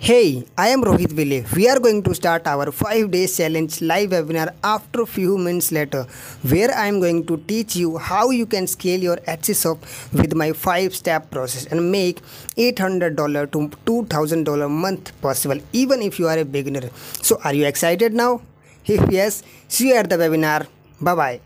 Hey, I am Rohit Vile. We are going to start our five-day challenge live webinar after few minutes later where I am going to teach you how you can scale your Etsy shop with my 5 step process and make $800 to $2000 month possible even if you are a beginner. So are you excited now? If yes, see you at the webinar. Bye bye.